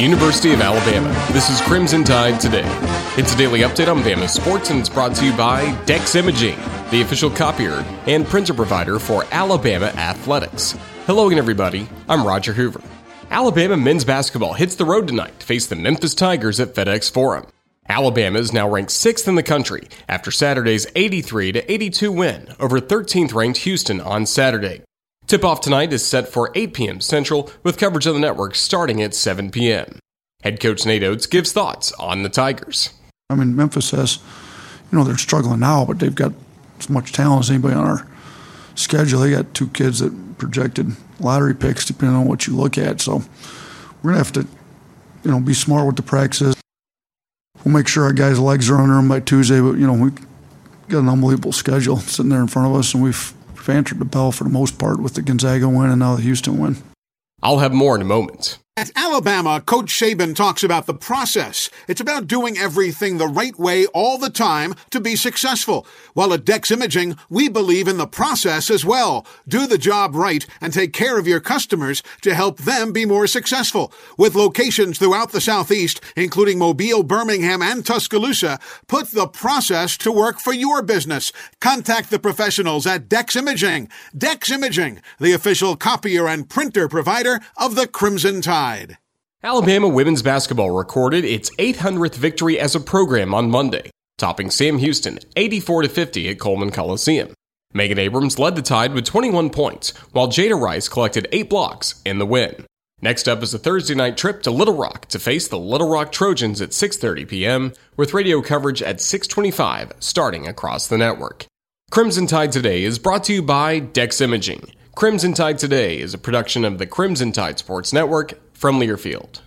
University of Alabama, this is Crimson Tide Today. It's a daily update on Bama sports and it's brought to you by Dex Imaging, the official copier and printer provider for Alabama Athletics. Hello again, everybody. I'm Roger Hoover. Alabama men's basketball hits the road tonight to face the Memphis Tigers at FedEx Forum. Alabama is now ranked sixth in the country after Saturday's 83 to 82 win over 13th ranked Houston on Saturday. Tip off tonight is set for 8 p.m. Central, with coverage of the network starting at 7 p.m. Head coach Nate Oats gives thoughts on the Tigers. I mean, Memphis has, you know, they're struggling now, but they've got as much talent as anybody on our schedule. They got two kids that projected lottery picks, depending on what you look at. So we're gonna have to, you know, be smart with the practices. We'll make sure our guys' legs are under them by Tuesday. But you know, we got an unbelievable schedule sitting there in front of us, and we've we've answered the bell for the most part with the Gonzaga win and now the Houston win. I'll have more in a moment. At Alabama, Coach Saban talks about the process. It's about doing everything the right way all the time to be successful. While at Dex Imaging, we believe in the process as well. Do the job right and take care of your customers to help them be more successful. With locations throughout the Southeast, including Mobile, Birmingham, and Tuscaloosa, put the process to work for your business. Contact the professionals at Dex Imaging. Dex Imaging, the official copier and printer provider of the Crimson Tide. Alabama women's basketball recorded its 800th victory as a program on Monday, topping Sam Houston 84 50 at Coleman Coliseum. Megan Abrams led the Tide with 21 points, while Jada Rice collected 8 blocks in the win. Next up is a Thursday night trip to Little Rock to face the Little Rock Trojans at 6:30 p.m. with radio coverage at 6:25 starting across the network. Crimson Tide Today is brought to you by Dex Imaging. Crimson Tide Today is a production of the Crimson Tide Sports Network from Learfield.